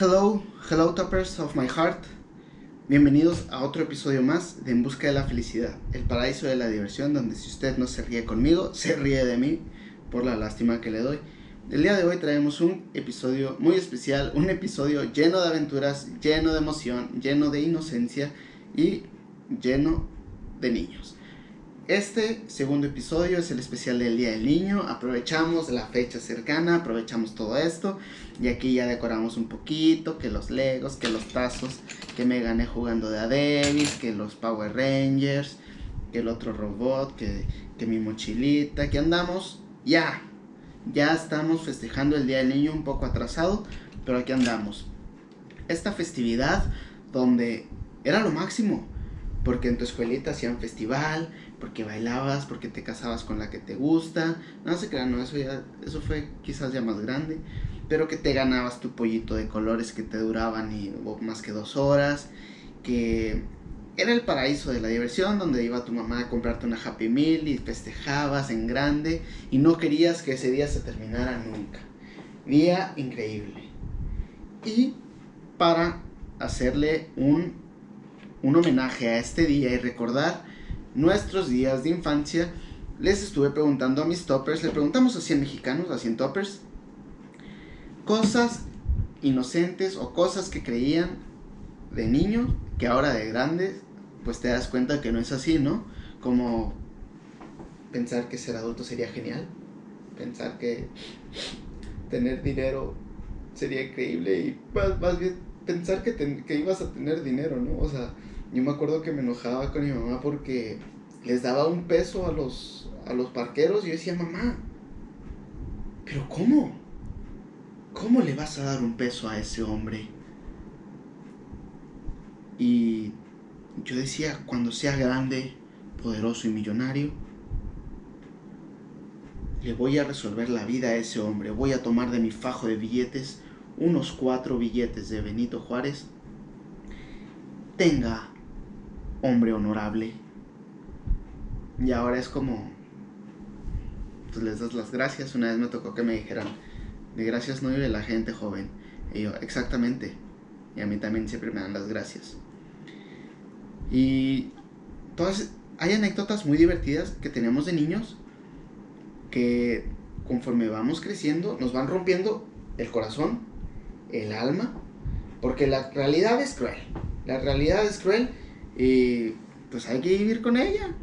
Hello, hello toppers of my heart. Bienvenidos a otro episodio más de En Busca de la Felicidad, el paraíso de la diversión, donde si usted no se ríe conmigo, se ríe de mí por la lástima que le doy. El día de hoy traemos un episodio muy especial, un episodio lleno de aventuras, lleno de emoción, lleno de inocencia y lleno de niños. Este segundo episodio es el especial del Día del Niño. Aprovechamos la fecha cercana, aprovechamos todo esto. Y aquí ya decoramos un poquito, que los Legos, que los tazos que me gané jugando de a Davis, que los Power Rangers, que el otro robot, que, mi mochilita, que andamos ya. Ya estamos festejando el Día del Niño un poco atrasado, pero aquí andamos. Esta festividad donde era lo máximo, porque en tu escuelita hacían festival, porque bailabas, porque te casabas con la que te gusta. No se crean, no, eso ya, eso fue quizás ya más grande. Pero que te ganabas tu pollito de colores que te duraban y, más que dos horas. Que era el paraíso de la diversión, donde iba tu mamá a comprarte una Happy Meal y festejabas en grande y no querías que ese día se terminara nunca. Día increíble. Y para hacerle un, un homenaje a este día y recordar nuestros días de infancia, les estuve preguntando a mis toppers, le preguntamos a 100 mexicanos, a 100 toppers, cosas inocentes o cosas que creían de niños que ahora de grandes, pues te das cuenta que no es así, ¿no? Como pensar que ser adulto sería genial, pensar que tener dinero sería increíble y más, bien pensar que, que ibas a tener dinero, ¿no? O sea, yo me acuerdo que me enojaba con mi mamá porque les daba un peso a los, a los parqueros y yo decía, mamá, ¿pero cómo? ¿Cómo le vas a dar un peso a ese hombre? Y yo decía, cuando sea grande, poderoso y millonario, le voy a resolver la vida a ese hombre. Voy a tomar de mi fajo de billetes unos cuatro billetes de Benito Juárez. Tenga hombre honorable. Y ahora es como, pues les das las gracias. Una vez me tocó que me dijeran, de gracias no vive la gente joven. Y yo, exactamente. Y a mí también siempre me dan las gracias. Y todas, hay anécdotas muy divertidas que tenemos de niños que conforme vamos creciendo nos van rompiendo el corazón, el alma, porque la realidad es cruel. La realidad es cruel y pues hay que vivir con ella.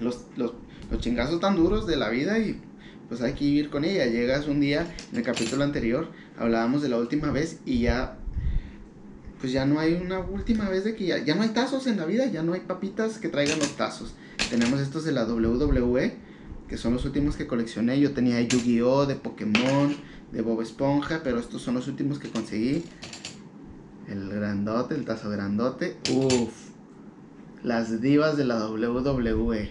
Los, los, los chingazos tan duros de la vida y pues hay que vivir con ella. Llegas un día, en el capítulo anterior, hablábamos de la última vez y ya, pues ya no hay una última vez de que ya, ya no hay tazos en la vida, ya no hay papitas que traigan los tazos. Tenemos estos de la WWE, que son los últimos que coleccioné. Yo tenía Yu-Gi-Oh, de Pokémon, de Bob Esponja, pero estos son los últimos que conseguí. El grandote, el tazo grandote. Uff las divas de la WWE.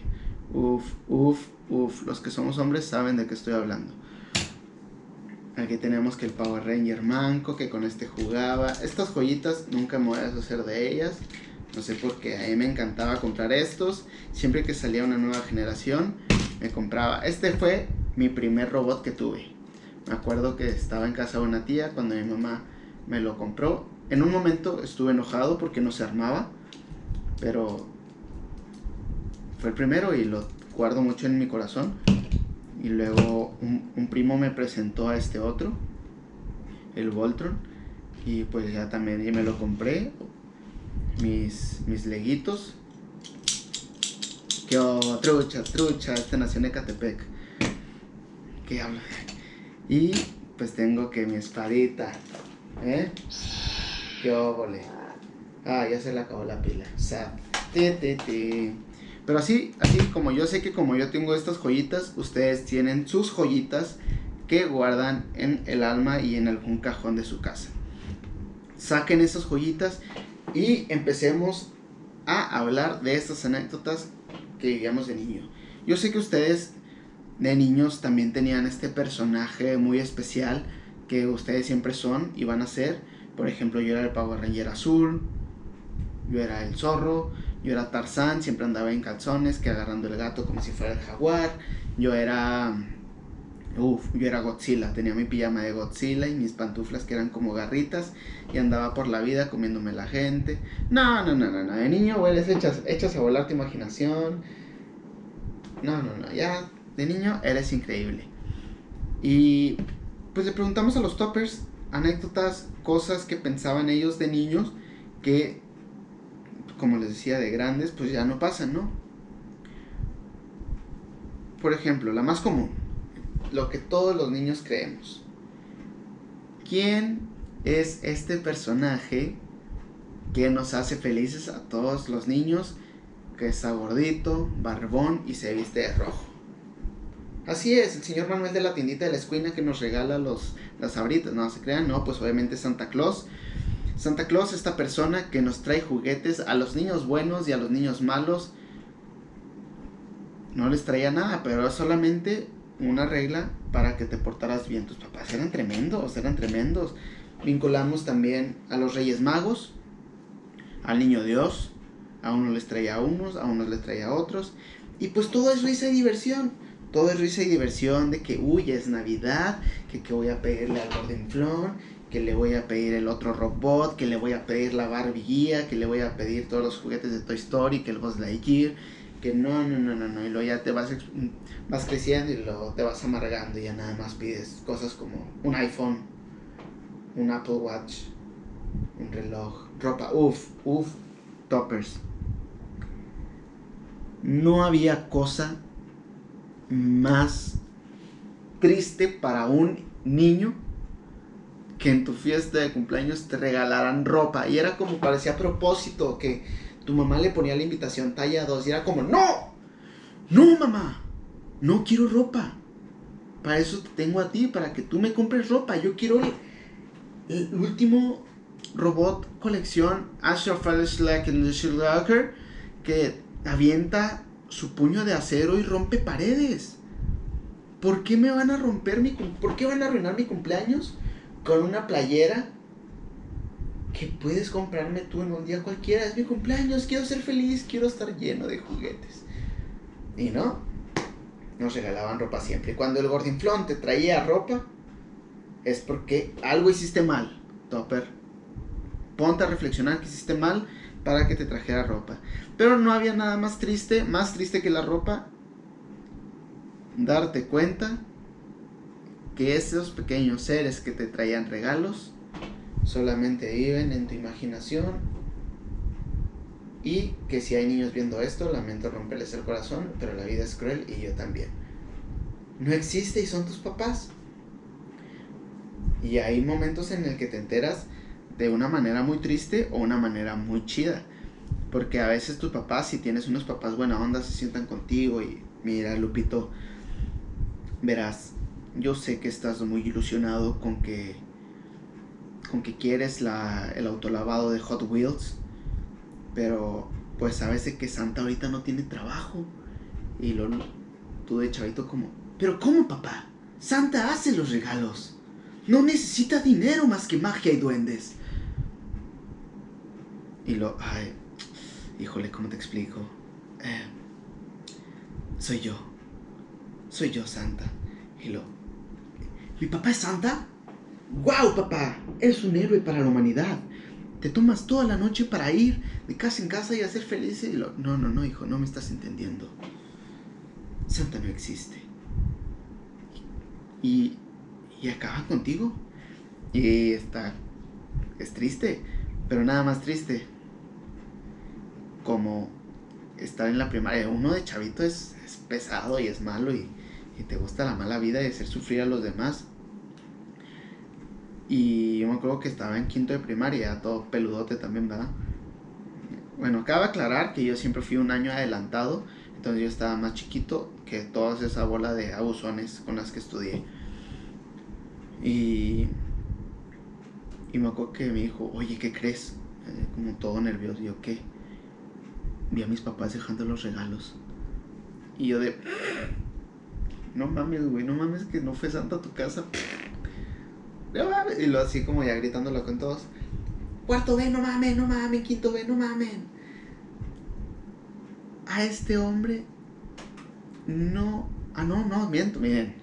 Uf, uf, uf. Los que somos hombres saben de qué estoy hablando. Aquí tenemos que el Power Ranger manco, que con este jugaba. Estas joyitas nunca me voy a deshacer de ellas. No sé por qué. A mí me encantaba comprar estos. Siempre que salía una nueva generación, me compraba. Este fue mi primer robot que tuve. Me acuerdo que estaba en casa de una tía cuando mi mamá me lo compró. En un momento estuve enojado porque no se armaba pero fue el primero y lo guardo mucho en mi corazón. Y luego un, primo me presentó a este otro, el Voltron. Y pues ya también me lo compré. Mis, mis leguitos. Oh, trucha, trucha, este nació en Ecatepec. ¿Qué habla? Y pues tengo que mi espadita. ¿Eh? Qué óvole. Ah, ya se le acabó la pila. O sea, Pero así, así como yo sé que como yo tengo estas joyitas, ustedes tienen sus joyitas que guardan en el alma y en algún cajón de su casa. Saquen esas joyitas y empecemos a hablar de estas anécdotas que vivíamos de niño. Yo sé que ustedes de niños también tenían este personaje muy especial que ustedes siempre son y van a ser. Por ejemplo, yo era el Power Ranger azul, yo era el zorro, yo era Tarzán, siempre andaba en calzones, que agarrando el gato como si fuera el jaguar. Yo era Uf, yo era Godzilla, tenía mi pijama de Godzilla y mis pantuflas que eran como garritas y andaba por la vida comiéndome la gente. No, no, no, no, no. de niño, güey, echas, echas a volar tu imaginación. No, no, no, ya de niño eres increíble. Y pues le preguntamos a los toppers anécdotas, cosas que pensaban ellos de niños que, como les decía, de grandes, pues ya no pasan, ¿no? Por ejemplo, la más común lo que todos los niños creemos. ¿Quién es este personaje que nos hace felices a todos los niños? Que está gordito, barbón y se viste de rojo. Así es, el señor Manuel de la tiendita de la esquina que nos regala los, las abritas. No se crean, no, pues obviamente Santa Claus. Santa Claus, esta persona que nos trae juguetes a los niños buenos y a los niños malos. No les traía nada, pero solamente una regla para que te portaras bien. Tus papás eran tremendos, eran tremendos. Vinculamos también a los Reyes Magos, al Niño Dios. A unos les traía a unos, a unos les traía a otros. Y pues todo es risa y diversión. Todo es risa y diversión de que, uy, es Navidad, que, que voy a pedirle al Flon, que le voy a pedir el otro robot, que le voy a pedir la Barbie guía, que le voy a pedir todos los juguetes de Toy Story, que el Buzz Lightyear que no, no, no, no, no, y luego ya te vas, vas creciendo y luego te vas amargando y ya nada más pides cosas como un iPhone, un Apple Watch, un reloj, ropa, uff, uff, toppers. No había cosa más triste para un niño que en tu fiesta de cumpleaños te regalaran ropa. Y era como parecía a propósito que tu mamá le ponía la invitación talla 2 y era como, no, no mamá, no quiero ropa. Para eso te tengo a ti, para que tú me compres ropa. Yo quiero el, último robot colección Asher Locker que avienta su puño de acero y rompe paredes. ¿Por qué me van a romper mi ¿Por qué van a arruinar mi cumpleaños con una playera que puedes comprarme tú en un día cualquiera. Es mi cumpleaños, quiero ser feliz, quiero estar lleno de juguetes. Y no, nos regalaban ropa siempre. Cuando el gordinflón te traía ropa, es porque algo hiciste mal, Topper. Ponte a reflexionar que hiciste mal para que te trajera ropa. Pero no había nada más triste, más triste que la ropa, darte cuenta que esos pequeños seres que te traían regalos solamente viven en tu imaginación y que si hay niños viendo esto, lamento romperles el corazón, pero la vida es cruel y yo también. No existe y son tus papás. Y hay momentos en el que te enteras de una manera muy triste o una manera muy chida. Porque a veces tus papás, si tienes unos papás buena onda, se sientan contigo y mira, Lupito, verás, yo sé que estás muy ilusionado con que con que quieres la, el autolavado de Hot Wheels, pero pues sabes que Santa ahorita no tiene trabajo. Y lo, tú de chavito como, pero ¿cómo papá? Santa hace los regalos. No necesita dinero más que magia y duendes. Y lo, ay, híjole, ¿cómo te explico? Eh, soy yo. Soy yo, Santa. Y lo, ¿mi papá es Santa? ¡Wow, papá! Eres un héroe para la humanidad. Te tomas toda la noche para ir de casa en casa y hacer lo... No, no, no, hijo, no me estás entendiendo. Santa no existe. Y, y acaba contigo. Y está. Es triste, pero nada más triste. Como estar en la primaria. Uno de chavito es, es pesado y es malo y, y te gusta la mala vida y hacer sufrir a los demás. Y yo me acuerdo que estaba en quinto de primaria, todo peludote también, ¿verdad? Bueno, cabe aclarar que yo siempre fui un año adelantado, entonces yo estaba más chiquito que toda esa bola de abusones con las que estudié. Y, y me acuerdo que me dijo, oye, ¿qué crees? Eh, como todo nervioso, yo, ¿qué? Vi a mis papás dejando los regalos. Y yo de, no mames, güey, no mames que no fue Santa tu casa. Y lo así como ya gritándolo con todos. Cuarto B, no mames, no mames. Quinto B, no mames. A este hombre no. Ah, no, no, miento, miren.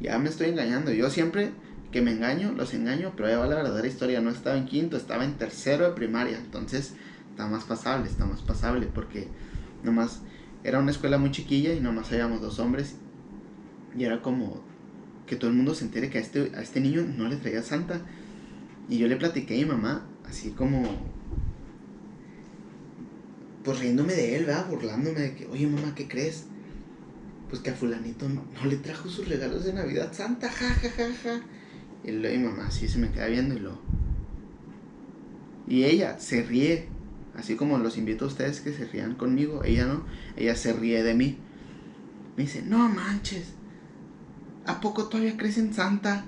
Ya me estoy engañando. Yo siempre que me engaño, los engaño, pero ya va la verdadera historia. No estaba en quinto, estaba en tercero de primaria. Entonces está más pasable, está más pasable porque nomás era una escuela muy chiquilla y nomás habíamos dos hombres. Y era como que todo el mundo se entere que a este, a este niño no le traía santa. Y yo le platiqué a mi mamá, así como pues riéndome de él, ¿verdad? Burlándome de que, oye mamá, ¿qué crees? Pues que a fulanito no, le trajo sus regalos de Navidad Santa, ja, ja, ja, ja. Y luego mi mamá así se me queda viendo y lo... Y ella se ríe, así como los invito a ustedes que se rían conmigo, ella no, ella se ríe de mí. Me dice, no manches, ¿a poco todavía crees en Santa?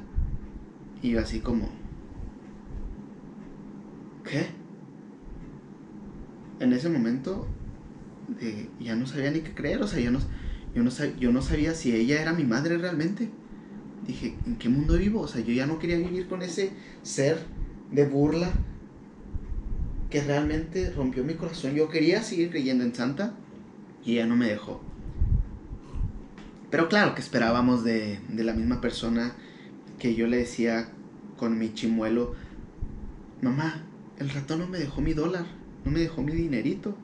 Y así como, ¿qué? en ese momento ya no sabía ni qué creer, o sea, yo no, yo, no yo no sabía si ella era mi madre realmente. Dije, ¿en qué mundo vivo? O sea, yo ya no quería vivir con ese ser de burla que realmente rompió mi corazón. Yo quería seguir creyendo en Santa y ella no me dejó. Pero claro que esperábamos de, de la misma persona que yo le decía con mi chimuelo, mamá, el ratón no me dejó mi dólar no me dejó mi dinerito.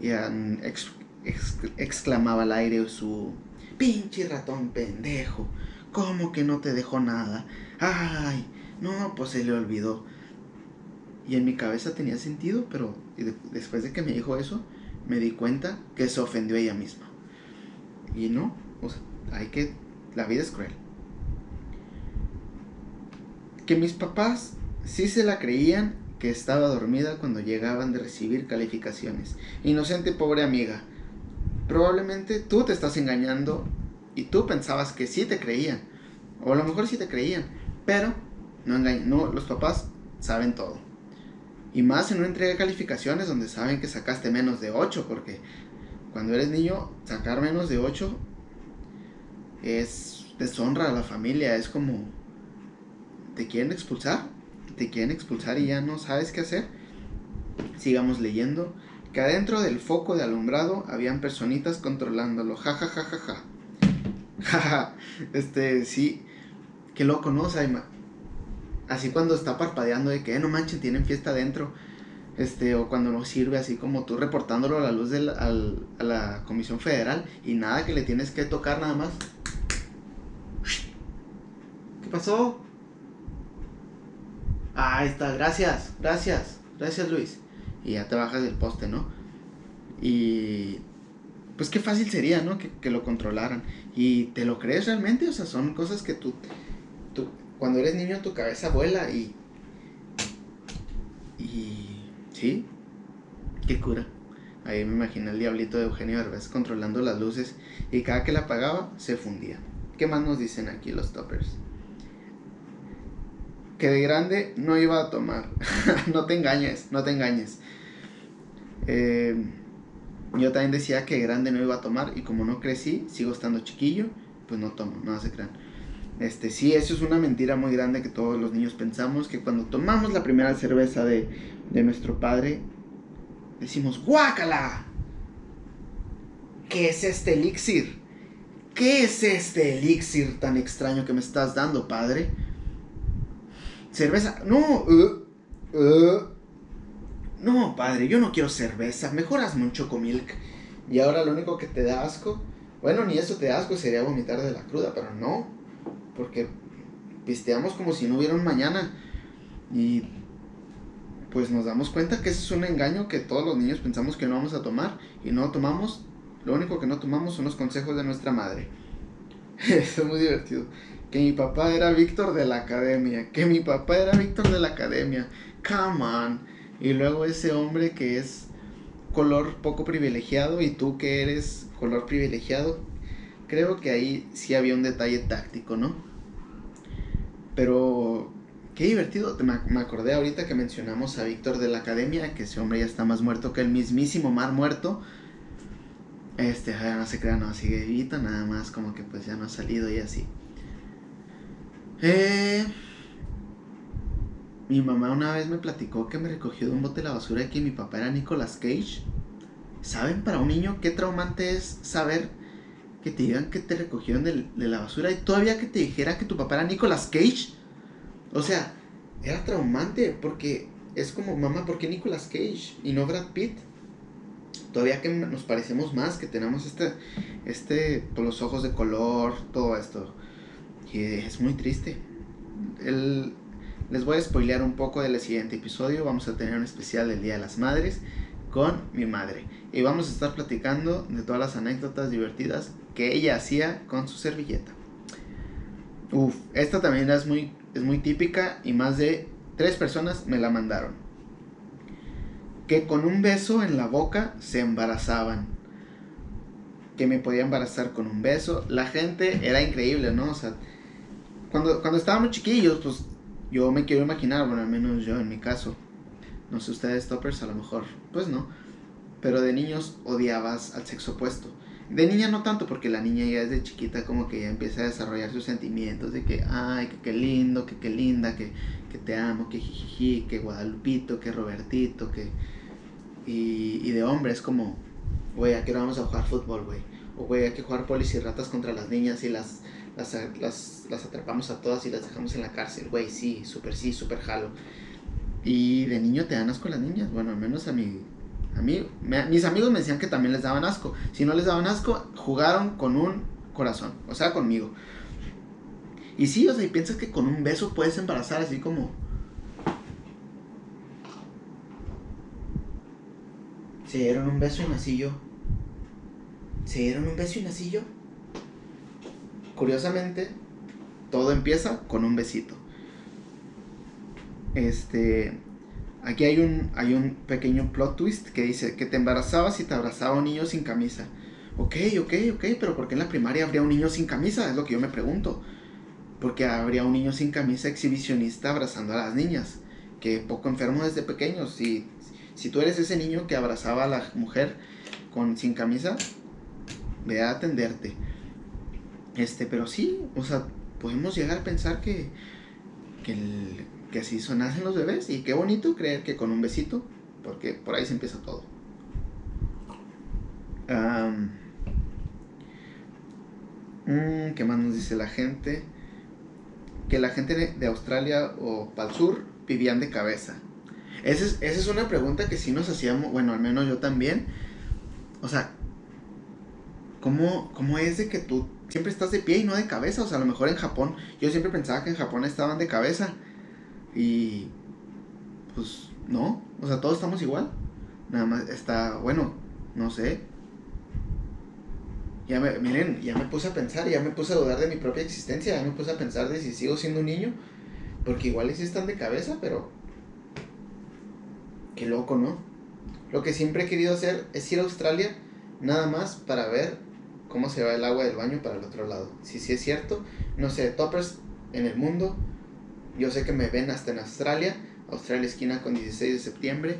Y exclamaba al aire su pinche ratón pendejo. ¿Cómo que no te dejó nada? Ay, no, pues se le olvidó. Y en mi cabeza tenía sentido, pero después de que me dijo eso, me di cuenta que se ofendió ella misma. Y no, o sea, hay que. La vida es cruel. Que mis papás sí se la creían que estaba dormida cuando llegaban de recibir calificaciones. Inocente pobre amiga. Probablemente tú te estás engañando y tú pensabas que sí te creían. O a lo mejor sí te creían. Pero no engañan. No, los papás saben todo. Y más en una entrega de calificaciones donde saben que sacaste menos de 8. Porque cuando eres niño, sacar menos de 8 es deshonra a la familia. Es como... ¿Te quieren expulsar? te quieren expulsar y ya no sabes qué hacer, sigamos leyendo. Que adentro del foco de alumbrado habían personitas controlándolo. Ja, ja, ja, ja, ja. Ja, este, sí. Qué loco, ¿no? O sea, así cuando está parpadeando de que, eh, no manchen, tienen fiesta adentro. Este, o cuando no sirve, así como tú reportándolo a la luz de a la Comisión Federal y nada que le tienes que tocar nada más. ¿Qué pasó? Ah, ahí está, gracias, gracias, gracias Luis. Y ya te bajas del poste, ¿no? Y pues qué fácil sería, ¿no? Que, lo controlaran. Y te lo crees realmente, o sea, son cosas que tú, tú, cuando eres niño tu cabeza vuela y... Y... ¿Sí? Qué cura. Ahí me imagino el diablito de Eugenio Herbes controlando las luces y cada que la apagaba se fundía. ¿Qué más nos dicen aquí los toppers? Que de grande no iba a tomar. no te engañes, no te engañes. Eh, yo también decía que de grande no iba a tomar y como no crecí, sigo estando chiquillo, pues no tomo, no se crean. Este, sí, eso es una mentira muy grande que todos los niños pensamos, que cuando tomamos la primera cerveza de, de nuestro padre, decimos, ¡guácala! ¿Qué es este elixir? ¿Qué es este elixir tan extraño que me estás dando, padre? Cerveza. No. Uh, uh. No, padre, yo no quiero cerveza. Mejor hazme un chocomilk. Y ahora lo único que te da asco. Bueno, ni eso te da asco, sería vomitar de la cruda, pero no. Porque pisteamos como si no hubiera un mañana. Y pues nos damos cuenta que ese es un engaño que todos los niños pensamos que no vamos a tomar. Y no tomamos. Lo único que no tomamos son los consejos de nuestra madre. Eso es muy divertido que mi papá era Víctor de la academia, que mi papá era Víctor de la academia, come on. Y luego ese hombre que es color poco privilegiado y tú que eres color privilegiado, creo que ahí sí había un detalle táctico, ¿no? Pero qué divertido, me acordé ahorita que mencionamos a Víctor de la academia, que ese hombre ya está más muerto que el mismísimo mar muerto. Este, ya no se crea, no, sigue vivito, nada más como que pues ya no ha salido y así. Eh, mi mamá una vez me platicó que me recogió de un bote de la basura y que mi papá era Nicolas Cage. ¿Saben para un niño qué traumante es saber que te digan que te recogieron de la basura y todavía que te dijera que tu papá era Nicolas Cage. O sea, era traumante porque es como, mamá, ¿por qué Nicolas Cage y no Brad Pitt? Todavía que nos parecemos más, que tenemos este, este, por pues, los ojos de color, todo esto. Y es muy triste. Les voy a spoilear un poco del siguiente episodio. Vamos a tener un especial del Día de las Madres con mi madre. Y vamos a estar platicando de todas las anécdotas divertidas que ella hacía con su servilleta. Uf, esta también es muy, es muy típica y más de tres personas me la mandaron. Que con un beso en la boca se embarazaban. Que me podía embarazar con un beso. La gente era increíble, ¿no? O sea, cuando, cuando estábamos chiquillos, pues yo me quiero imaginar, bueno, al menos yo en mi caso. No sé ustedes, toppers, a lo mejor, pues no. Pero de niños odiabas al sexo opuesto. De niña no tanto, porque la niña ya desde chiquita como que ya empieza a desarrollar sus sentimientos de que, ay, que qué lindo, que qué linda, que, que te amo, que jijiji, que Guadalupito, que Robertito, que... Y, y de hombre es como, güey, ¿a qué vamos a jugar fútbol, güey? O, güey, hay que jugar polis y ratas contra las niñas y las, las, las, las atrapamos a todas y las dejamos en la cárcel. Güey, sí, súper sí, súper jalo. Y de niño te dan asco las niñas. Bueno, al menos a mí a mí, mis amigos me decían que también les daban asco. Si no les daban asco, jugaron con un corazón, o sea, conmigo. Y sí, o sea, y piensas que con un beso puedes embarazar así como... Se dieron un beso y nací yo. Se dieron un beso y nací yo. Curiosamente, todo empieza con un besito. Este, Aquí hay un, hay un pequeño plot twist que dice que te embarazabas y te abrazaba un niño sin camisa. Ok, ok, ok, pero ¿por qué en la primaria habría un niño sin camisa? Es lo que yo me pregunto. Porque habría un niño sin camisa exhibicionista abrazando a las niñas. Que poco enfermo desde pequeños. Si, si tú eres ese niño que abrazaba a la mujer con, sin camisa, ve a atenderte. Este, pero sí, o sea, podemos llegar a pensar que, que que así son, nacen los bebés y qué bonito creer que con un besito, porque por ahí se empieza todo. Mm, ¿Qué más nos dice la gente? Que la gente de, Australia o para sur vivían de cabeza. Esa es, esa es una pregunta que sí nos hacíamos, bueno, al menos yo también. O sea, ¿cómo, ¿cómo es de que tú siempre estás de pie y no de cabeza? O sea, a lo mejor en Japón, yo siempre pensaba que en Japón estaban de cabeza. Y pues no, o sea, todos estamos igual. Nada más está, bueno, no sé. Ya me, miren, ya me puse a pensar, ya me puse a dudar de mi propia existencia, ya me puse a pensar de si sigo siendo un niño, porque igual sí están de cabeza, pero qué loco, ¿no? Lo que siempre he querido hacer es ir a Australia nada más para ver cómo se va el agua del baño para el otro lado. Si sí es cierto, no sé, toppers en el mundo, yo sé que me ven hasta en Australia, Australia esquina con 16 de septiembre.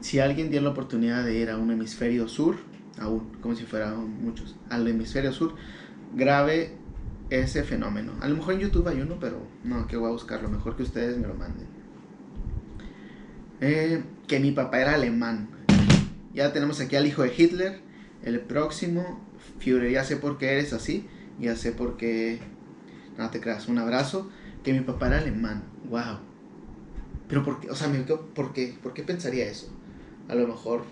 Si alguien dio la oportunidad de ir a un hemisferio sur, aún, como si fueran muchos, al hemisferio sur, grave ese fenómeno. A lo mejor en YouTube hay uno, pero no, que voy a buscarlo, mejor que ustedes me lo manden. Eh, que mi papá era alemán. Ya tenemos aquí al hijo de Hitler, el próximo, Führer, ya sé por qué eres así, ya sé por qué no te creas, un abrazo, que mi papá era alemán, wow. Pero por qué, o sea, ¿por qué? ¿Por qué pensaría eso? A lo mejor,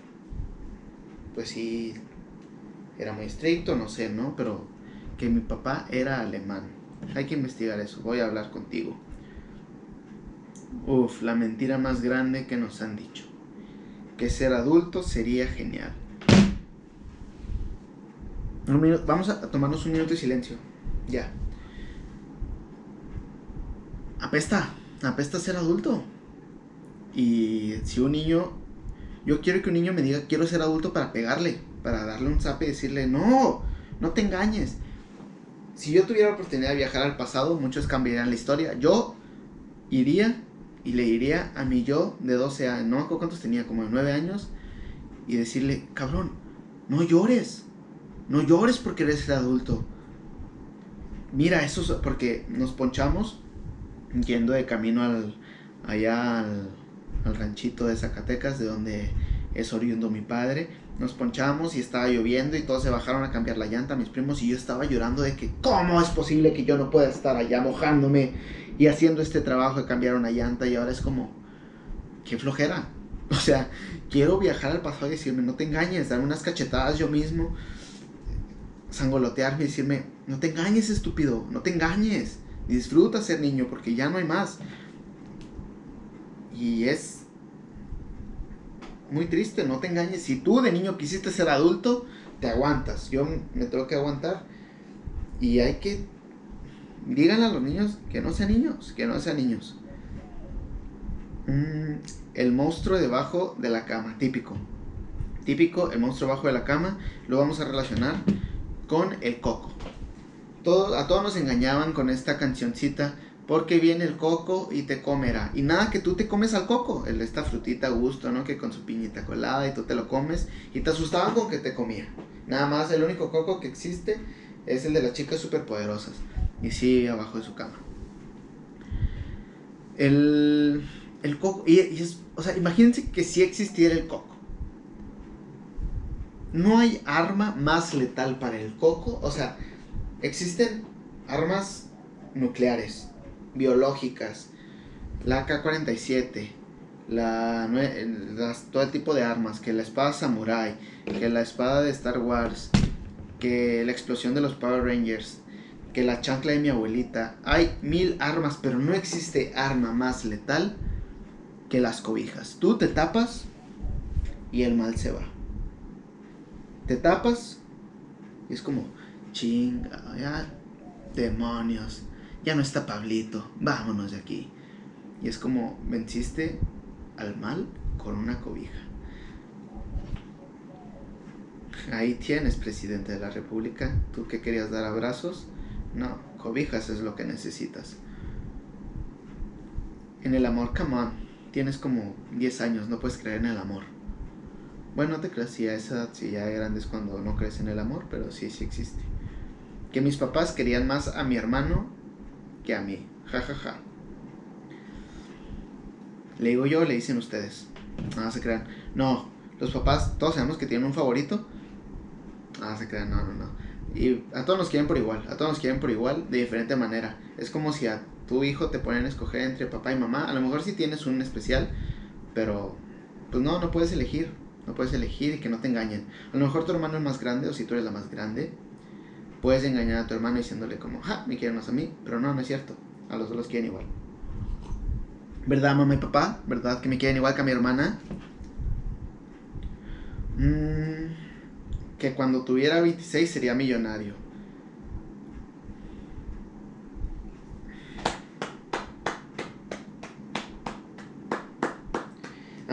pues sí, era muy estricto, no sé, ¿no? Pero que mi papá era alemán. Hay que investigar eso, voy a hablar contigo. Uf, la mentira más grande que nos han dicho. Que ser adulto sería genial. Vamos a tomarnos un minuto de silencio. Ya apesta, apesta ser adulto. Y si un niño, yo quiero que un niño me diga, quiero ser adulto para pegarle, para darle un zap y decirle, no, no te engañes. Si yo tuviera la oportunidad de viajar al pasado, muchos cambiarían la historia. Yo iría y le diría a mi yo de 12 años, no me cuántos tenía, como de 9 años, y decirle, cabrón, no llores, no llores porque eres el adulto. Mira, eso es porque nos ponchamos yendo de camino al, allá al, ranchito de Zacatecas, de donde es oriundo mi padre, nos ponchamos y estaba lloviendo y todos se bajaron a cambiar la llanta, mis primos, y yo estaba llorando de que, ¿cómo es posible que yo no pueda estar allá mojándome y haciendo este trabajo de cambiar una llanta? Y ahora es como, qué flojera. O sea, quiero viajar al pasado y decirme, no te engañes, darme unas cachetadas yo mismo, sangolotearme y decirme, no te engañes, estúpido, no te engañes. Disfruta ser niño porque ya no hay más. Y es muy triste, no te engañes. Si tú de niño quisiste ser adulto, te aguantas. Yo me tengo que aguantar. Y hay que... Díganle a los niños que no sean niños, que no sean niños. Mm, el monstruo debajo de la cama, típico. Típico, el monstruo debajo de la cama, lo vamos a relacionar con el coco. A todos nos engañaban con esta cancioncita porque viene el coco y te comerá. Y nada que tú te comes al coco, esta frutita a gusto, ¿no? Que con su piñita colada y tú te lo comes y te asustaban con que te comía. Nada más el único coco que existe es el de las chicas superpoderosas. Y sí, abajo de su cama. El, coco, o sea, imagínense que si existiera el coco. No hay arma más letal para el coco. O sea, existen armas nucleares, biológicas, la AK-47, la, todo el tipo de armas, que la espada samurai, que la espada de Star Wars, que la explosión de los Power Rangers, que la chancla de mi abuelita. Hay mil armas, pero no existe arma más letal que las cobijas. Tú te tapas y el mal se va. Te tapas y es como, chinga, ya, demonios ya no está Pablito, vámonos de aquí. Y es como venciste al mal con una cobija. Ahí tienes, presidente de la República. ¿Tú qué querías dar abrazos? No, cobijas es lo que necesitas. En el amor, come on. Tienes como 10 años, no puedes creer en el amor. Bueno, no te creas si a esa edad, si ya grandes cuando no crees en el amor, pero sí, sí existe. Que mis papás querían más a mi hermano que a mí. Ja, ja, ja. Le digo yo, le dicen ustedes. No, se crean. No, los papás, todos sabemos que tienen un favorito. Ah, se crean, no, no, no. Y a todos nos quieren por igual, a todos nos quieren por igual, de diferente manera. Es como si a tu hijo te ponen a escoger entre papá y mamá. A lo mejor sí tienes un especial, pero pues no, no puedes elegir. No puedes elegir y que no te engañen. A lo mejor tu hermano es más grande o si tú eres la más grande, puedes engañar a tu hermano diciéndole como, ja, me quieren más a mí, pero no, no es cierto, a los dos los quieren igual. ¿Verdad, mamá y papá? ¿Verdad que me quieren igual que a mi hermana? Mm, que cuando tuviera 26 sería millonario.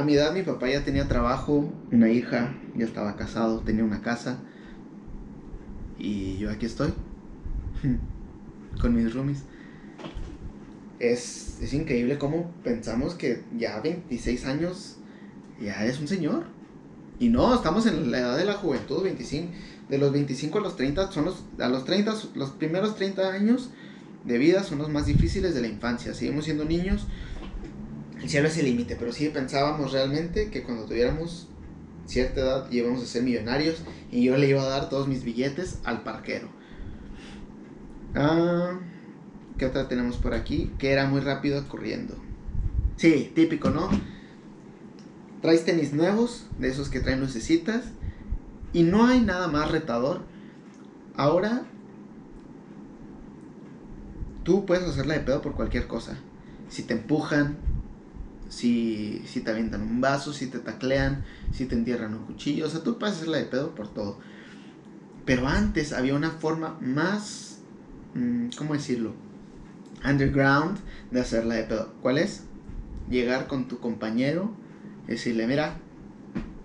A mi edad mi papá ya tenía trabajo, una hija, ya estaba casado, tenía una casa y yo aquí estoy. con mis roomies. Es, es increíble cómo pensamos que ya 26 años ya es un señor. Y no, estamos en la edad de la juventud, 25, de los 25 a los 30 son los, a los 30, los primeros 30 años de vida son los más difíciles de la infancia. Seguimos siendo niños, el cielo es el límite, pero sí pensábamos realmente que cuando tuviéramos cierta edad íbamos a ser millonarios y yo le iba a dar todos mis billetes al parquero. Ah, ¿Qué otra tenemos por aquí? Que era muy rápido corriendo. Sí, típico, ¿no? Traes tenis nuevos, de esos que traen lucecitas, y no hay nada más retador. Ahora, tú puedes hacerla de pedo por cualquier cosa. Si te empujan, si, si te avientan un vaso, si te taclean, si te entierran un cuchillo. O sea, tú puedes hacerla de pedo por todo. Pero antes había una forma más, mm, ¿cómo decirlo? Underground de hacerla de pedo. ¿Cuál es? Llegar con tu compañero y decirle, mira,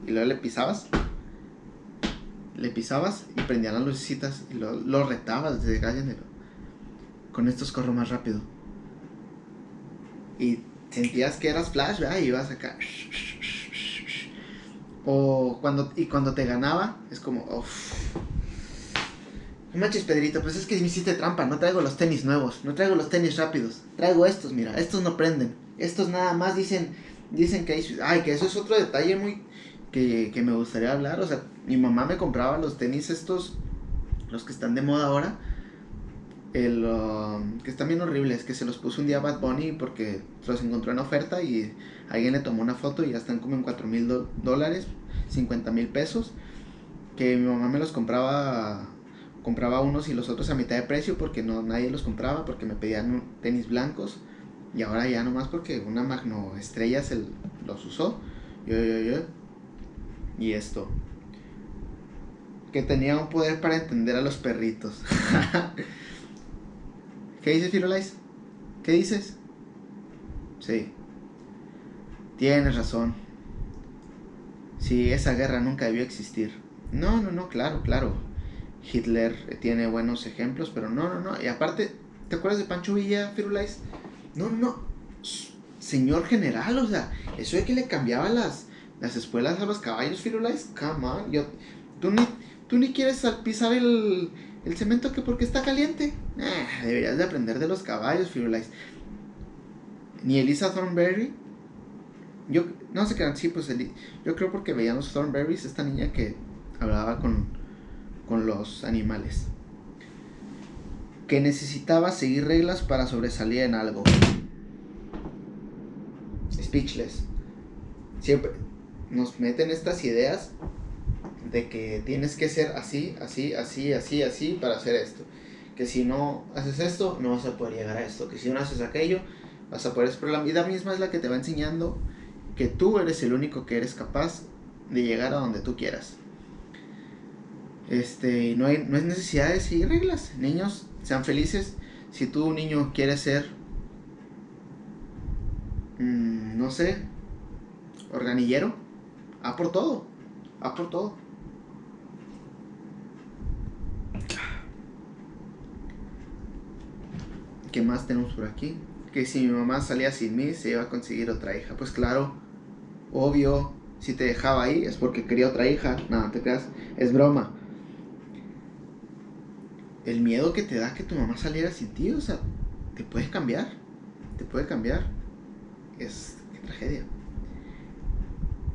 y luego le pisabas. Le pisabas y prendían las lucecitas y lo, lo retabas desde calle Con estos corro más rápido. Y sentías que eras Flash, ¿verdad? Y ibas acá. O cuando, y cuando te ganaba, es como, uff. No manches, Pedrito, pues es que me hiciste trampa. No traigo los tenis nuevos, no traigo los tenis rápidos. Traigo estos, mira, estos no prenden. Estos nada más dicen, dicen que hay, ay, que eso es otro detalle muy, que, que me gustaría hablar. O sea, mi mamá me compraba los tenis estos, los que están de moda ahora. El, um, que están bien horribles, que se los puso un día Bad Bunny porque los encontró en oferta y alguien le tomó una foto y ya están como en 4 mil dólares, 50 mil pesos. Que mi mamá me los compraba, compraba unos y los otros a mitad de precio porque no nadie los compraba porque me pedían tenis blancos. Y ahora ya nomás porque una Magno Estrella se los usó. Y esto. Que tenía un poder para entender a los perritos. ¿Qué dices, Firulais? ¿Qué dices? Sí. Tienes razón. Sí, esa guerra nunca debió existir. No, no, no, claro, claro. Hitler tiene buenos ejemplos, pero no, no, no. Y aparte, ¿te acuerdas de Pancho Villa, Firulais? No, no. Señor general, o sea, eso de que le cambiaba las, las espuelas a los caballos, Firulais, come on. Tú, ni, tú ni quieres pisar el, el cemento que porque está caliente. Eh, deberías de aprender de los caballos, Firulais. Ni Elisa Thornberry. Yo, no sé qué, sí, pues yo creo porque veíamos Thornberries, esta niña que hablaba con, con los animales. Que necesitaba seguir reglas para sobresalir en algo. Speechless. Siempre nos meten estas ideas de que tienes que ser así, así, así, así, así para hacer esto. Que si no haces esto, no vas a poder llegar a esto. Que si no haces aquello, vas a poder... Pero la vida misma es la que te va enseñando que tú eres el único que eres capaz de llegar a donde tú quieras. Este, no, hay, no es necesidad de seguir reglas. Niños, sean felices. Si tú, niño, quieres ser, mmm, no sé, organillero, a por todo. A por todo. ¿Qué más tenemos por aquí? Que si mi mamá salía sin mí, se iba a conseguir otra hija. Pues claro, obvio, si te dejaba ahí es porque quería otra hija. Nada, te creas, es broma. El miedo que te da que tu mamá saliera sin ti, o sea, te puede cambiar. Te puede cambiar. Es qué tragedia.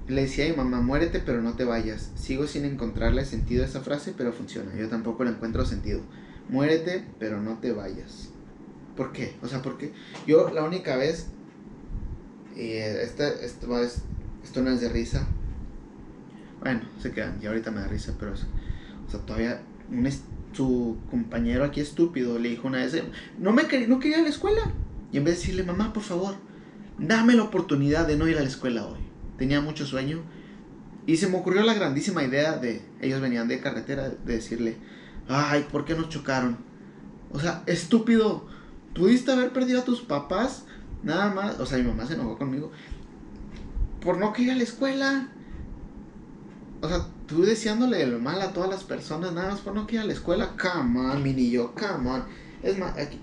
Le decía a mi mamá, muérete pero no te vayas. Sigo sin encontrarle sentido a esa frase, pero funciona. Yo tampoco le encuentro sentido. Muérete pero no te vayas. ¿Por qué? O sea, porque yo la única vez, y esta, esto, es, esto no es de risa, bueno, se quedan, y ahorita me da risa, pero, o sea, todavía un su compañero aquí estúpido le dijo una vez, no me quería, no quería ir a la escuela. Y en vez de decirle, mamá, por favor, dame la oportunidad de no ir a la escuela hoy. Tenía mucho sueño. Y se me ocurrió la grandísima idea de, ellos venían de carretera, de decirle, ay, ¿por qué nos chocaron? O sea, estúpido, pudiste haber perdido a tus papás, nada más, o sea, mi mamá se enojó conmigo, por no querer a la escuela. O sea, tú deseándole el mal a todas las personas, nada más por no querer a la escuela, come on, mi niño, come on. Es más, aquí,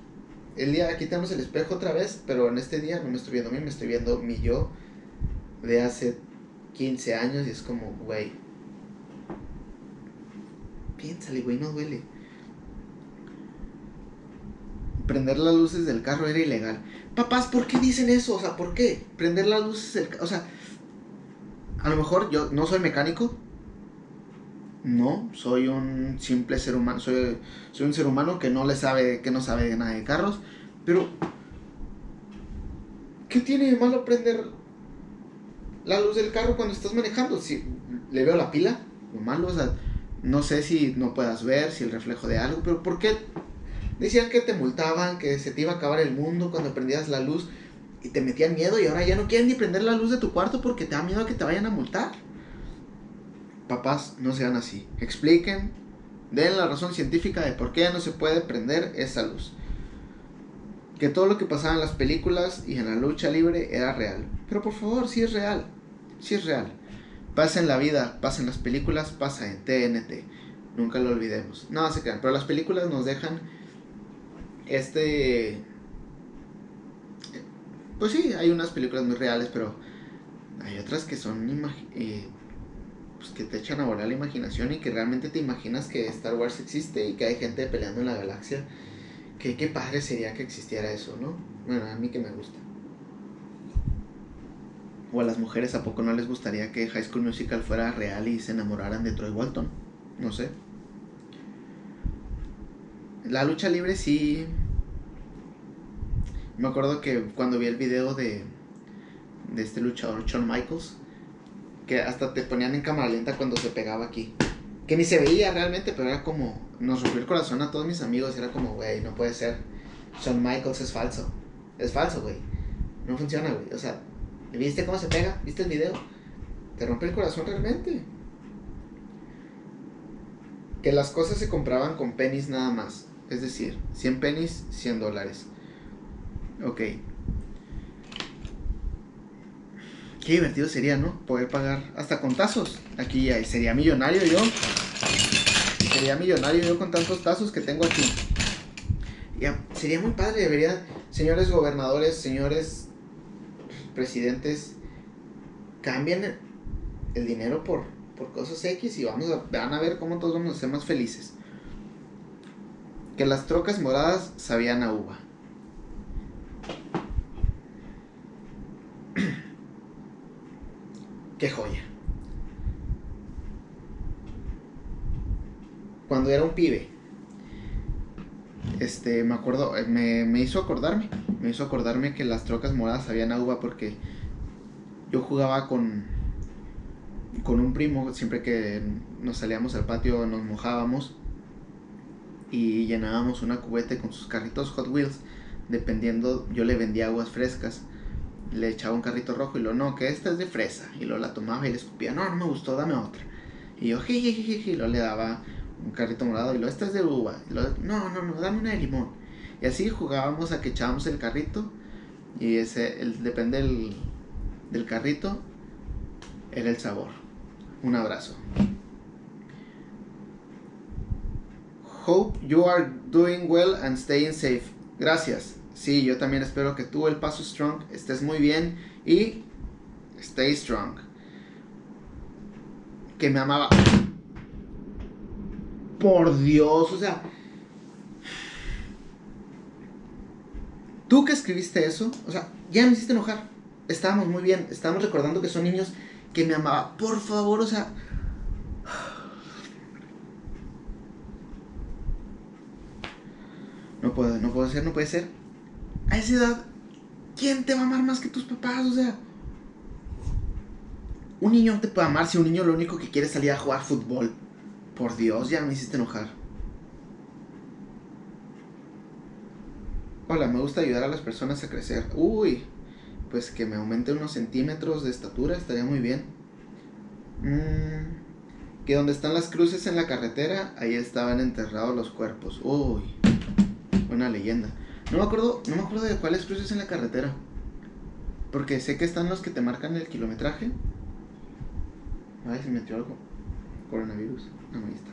el día, aquí tenemos el espejo otra vez, pero en este día no me estoy viendo a mí, me estoy viendo mi yo de hace 15 años y es como, güey, piénsale, güey, no duele prender las luces del carro era ilegal. Papás, ¿por qué dicen eso? O sea, ¿por qué? Prender las luces del carro. O sea, a lo mejor yo no soy mecánico. No, soy un simple ser humano. Soy, soy un ser humano que no le sabe, que no sabe nada de carros. Pero, ¿qué tiene de malo prender la luz del carro cuando estás manejando? Si le veo la pila, lo malo, o sea, no sé si no puedas ver, si el reflejo de algo, pero ¿por qué Decían que te multaban, que se te iba a acabar el mundo cuando prendías la luz y te metían miedo y ahora ya no quieren ni prender la luz de tu cuarto porque te da miedo a que te vayan a multar. Papás, no sean así. Expliquen, den la razón científica de por qué no se puede prender esa luz. Que todo lo que pasaba en las películas y en la lucha libre era real. Pero por favor, si es real. Si es real. Pasa en la vida, pasa en las películas, pasa en TNT. Nunca lo olvidemos. No se crean, pero las películas nos dejan este... Pues sí, hay unas películas muy reales, pero hay otras que son eh, pues que te echan a volar la imaginación y que realmente te imaginas que Star Wars existe y que hay gente peleando en la galaxia. Que qué padre sería que existiera eso, ¿no? Bueno, a mí que me gusta. O a las mujeres, ¿a poco no les gustaría que High School Musical fuera real y se enamoraran de Troy Walton? No sé. La lucha libre sí. Me acuerdo que cuando vi el video de, de este luchador, Shawn Michaels, que hasta te ponían en cámara lenta cuando se pegaba aquí. Que ni se veía realmente, pero era como. Nos rompió el corazón a todos mis amigos. Era como, güey, no puede ser. Shawn Michaels es falso. Es falso, güey. No funciona, güey. O sea, ¿viste cómo se pega? ¿Viste el video? Te rompe el corazón realmente. Que las cosas se compraban con pennies nada más. Es decir, 100 pennies, 100 dólares. Ok. Qué divertido sería, ¿no? Poder pagar hasta con tazos. Aquí sería millonario yo. Sería millonario yo con tantos tazos que tengo aquí. Ya, sería muy padre, debería, señores gobernadores, señores presidentes, cambien el dinero por, por cosas X y vamos a, van a ver cómo todos vamos a ser más felices. Que las trocas moradas sabían a uva. Qué joya. Cuando era un pibe, este, me acuerdo, eh, me, me hizo acordarme, me hizo acordarme que las trocas moradas sabían a uva porque yo jugaba con, con un primo, siempre que nos salíamos al patio nos mojábamos y llenábamos una cubeta con sus carritos Hot Wheels, dependiendo, yo le vendía aguas frescas, le echaba un carrito rojo y lo, no, que esta es de fresa, y lo la tomaba y le escupía, no, no me gustó, dame otra. Y yo, jiji, y lo le daba un carrito morado y lo, esta es de uva, y lo, no, no, no, dame una de limón. Y así jugábamos a que echábamos el carrito y ese, el, depende del, del carrito, era el sabor. Un abrazo. Hope you are doing well and staying safe. Gracias. Sí, yo también espero que tú, el Paso Strong, estés muy bien y stay strong. Que me amaba. Por Dios, o sea. Tú que escribiste eso, o sea, ya me hiciste enojar. Estábamos muy bien, estábamos recordando que son niños que me amaba. Por favor, o sea, No puede, no puede ser, no puede ser. A esa edad, ¿quién te va a amar más que tus papás? O sea, un niño te puede amar si un niño lo único que quiere es salir a jugar fútbol. Por Dios, ya me hiciste enojar. Hola, me gusta ayudar a las personas a crecer. Uy, pues que me aumente unos centímetros de estatura estaría muy bien. Mm, que donde están las cruces en la carretera, ahí estaban enterrados los cuerpos. Uy una leyenda. No me acuerdo, no me acuerdo de cuáles cruces en la carretera. Porque sé que están los que te marcan el kilometraje. Ay, se metió algo. Coronavirus. No, ahí está.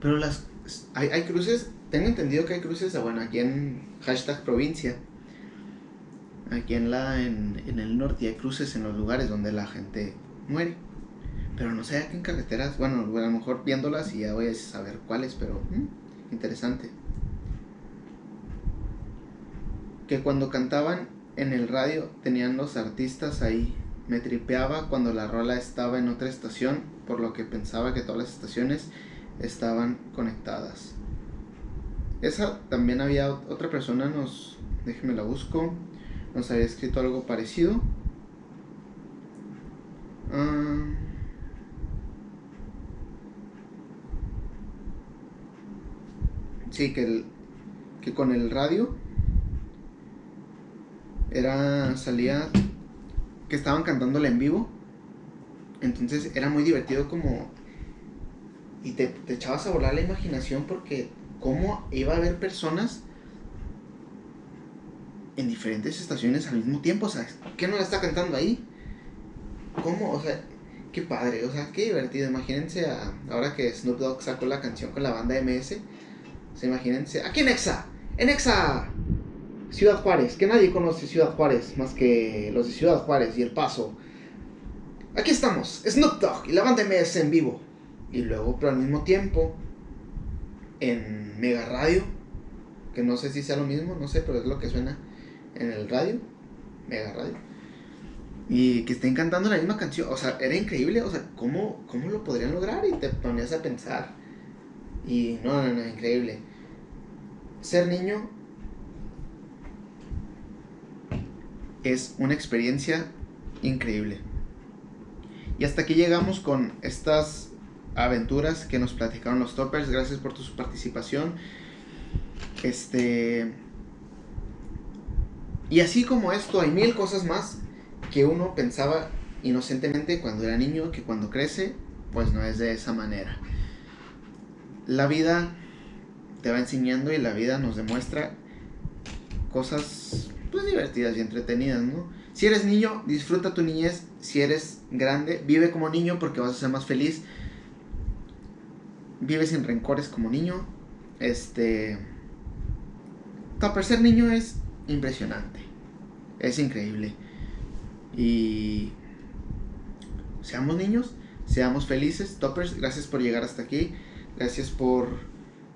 Pero las. Hay, hay cruces. Tengo entendido que hay cruces. Bueno, aquí en hashtag provincia. Aquí en la. En, en el norte hay cruces en los lugares donde la gente muere. Pero no sé, aquí en carreteras, bueno, a lo mejor viéndolas y ya voy a saber cuáles, pero mm, interesante. Que cuando cantaban en el radio tenían los artistas ahí. Me tripeaba cuando la rola estaba en otra estación, por lo que pensaba que todas las estaciones estaban conectadas. Esa también había otra persona, nos, déjeme la busco, nos había escrito algo parecido. Ah, Sí, que, el, que con el radio era, salía, que estaban cantándole en vivo. Entonces era muy divertido como... Y te, te echabas a volar la imaginación porque cómo iba a haber personas en diferentes estaciones al mismo tiempo, o sea, ¿qué no la está cantando ahí? ¿Cómo? O sea, qué padre, o sea, qué divertido. Imagínense a, ahora que Snoop Dogg sacó la canción con la banda MS, se imagínense. Aquí en Exa. En Exa. Ciudad Juárez. Que nadie conoce Ciudad Juárez más que los de Ciudad Juárez y El Paso. Aquí estamos. Snoop Dogg y la banda en vivo. Y luego, pero al mismo tiempo, en Mega Radio. Que no sé si sea lo mismo, no sé, pero es lo que suena. en el radio, mega radio, y que estén cantando la misma canción. O sea, era increíble, o sea, ¿cómo, cómo lo podrían lograr? Y te ponías a pensar. Y no, no, no, increíble. Ser niño es una experiencia increíble. Y hasta aquí llegamos con estas aventuras que nos platicaron los toppers. Gracias por tu participación. Este. Y así como esto, hay mil cosas más que uno pensaba inocentemente cuando era niño, que cuando crece, pues no es de esa manera. La vida te va enseñando y la vida nos demuestra cosas pues divertidas y entretenidas, ¿no? Si eres niño, disfruta tu niñez. Si eres grande, vive como niño porque vas a ser más feliz. Vive sin rencores como niño. Este. Para ser niño es impresionante. Es increíble. Y. Seamos niños, seamos felices. Toppers, gracias por llegar hasta aquí. Gracias por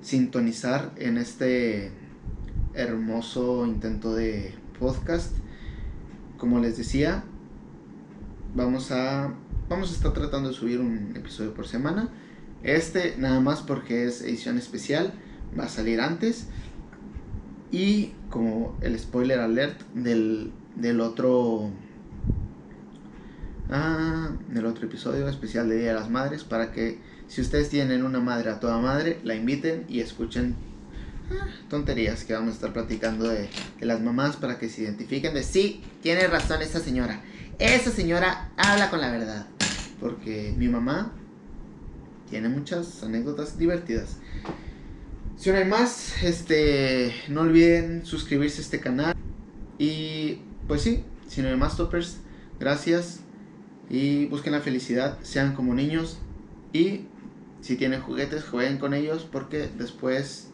sintonizar en este hermoso intento de podcast. Como les decía, vamos a vamos a estar tratando de subir un episodio por semana. Este nada más porque es edición especial, va a salir antes. Y como el spoiler alert del, del otro ah, del otro episodio especial de Día de las Madres para que si ustedes tienen una madre a toda madre, la inviten y escuchen ah, tonterías que vamos a estar platicando de, de, las mamás para que se identifiquen de sí, tiene razón esa señora. Esa señora habla con la verdad. Porque mi mamá tiene muchas anécdotas divertidas. Si no hay más, este, no olviden suscribirse a este canal. Y pues sí, si no hay más toppers, gracias. Y busquen la felicidad, sean como niños. Y si tienen juguetes, jueguen con ellos porque después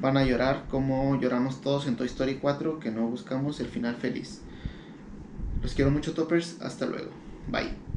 van a llorar como lloramos todos en Toy Story 4 que no buscamos el final feliz. Los quiero mucho toppers, hasta luego. Bye.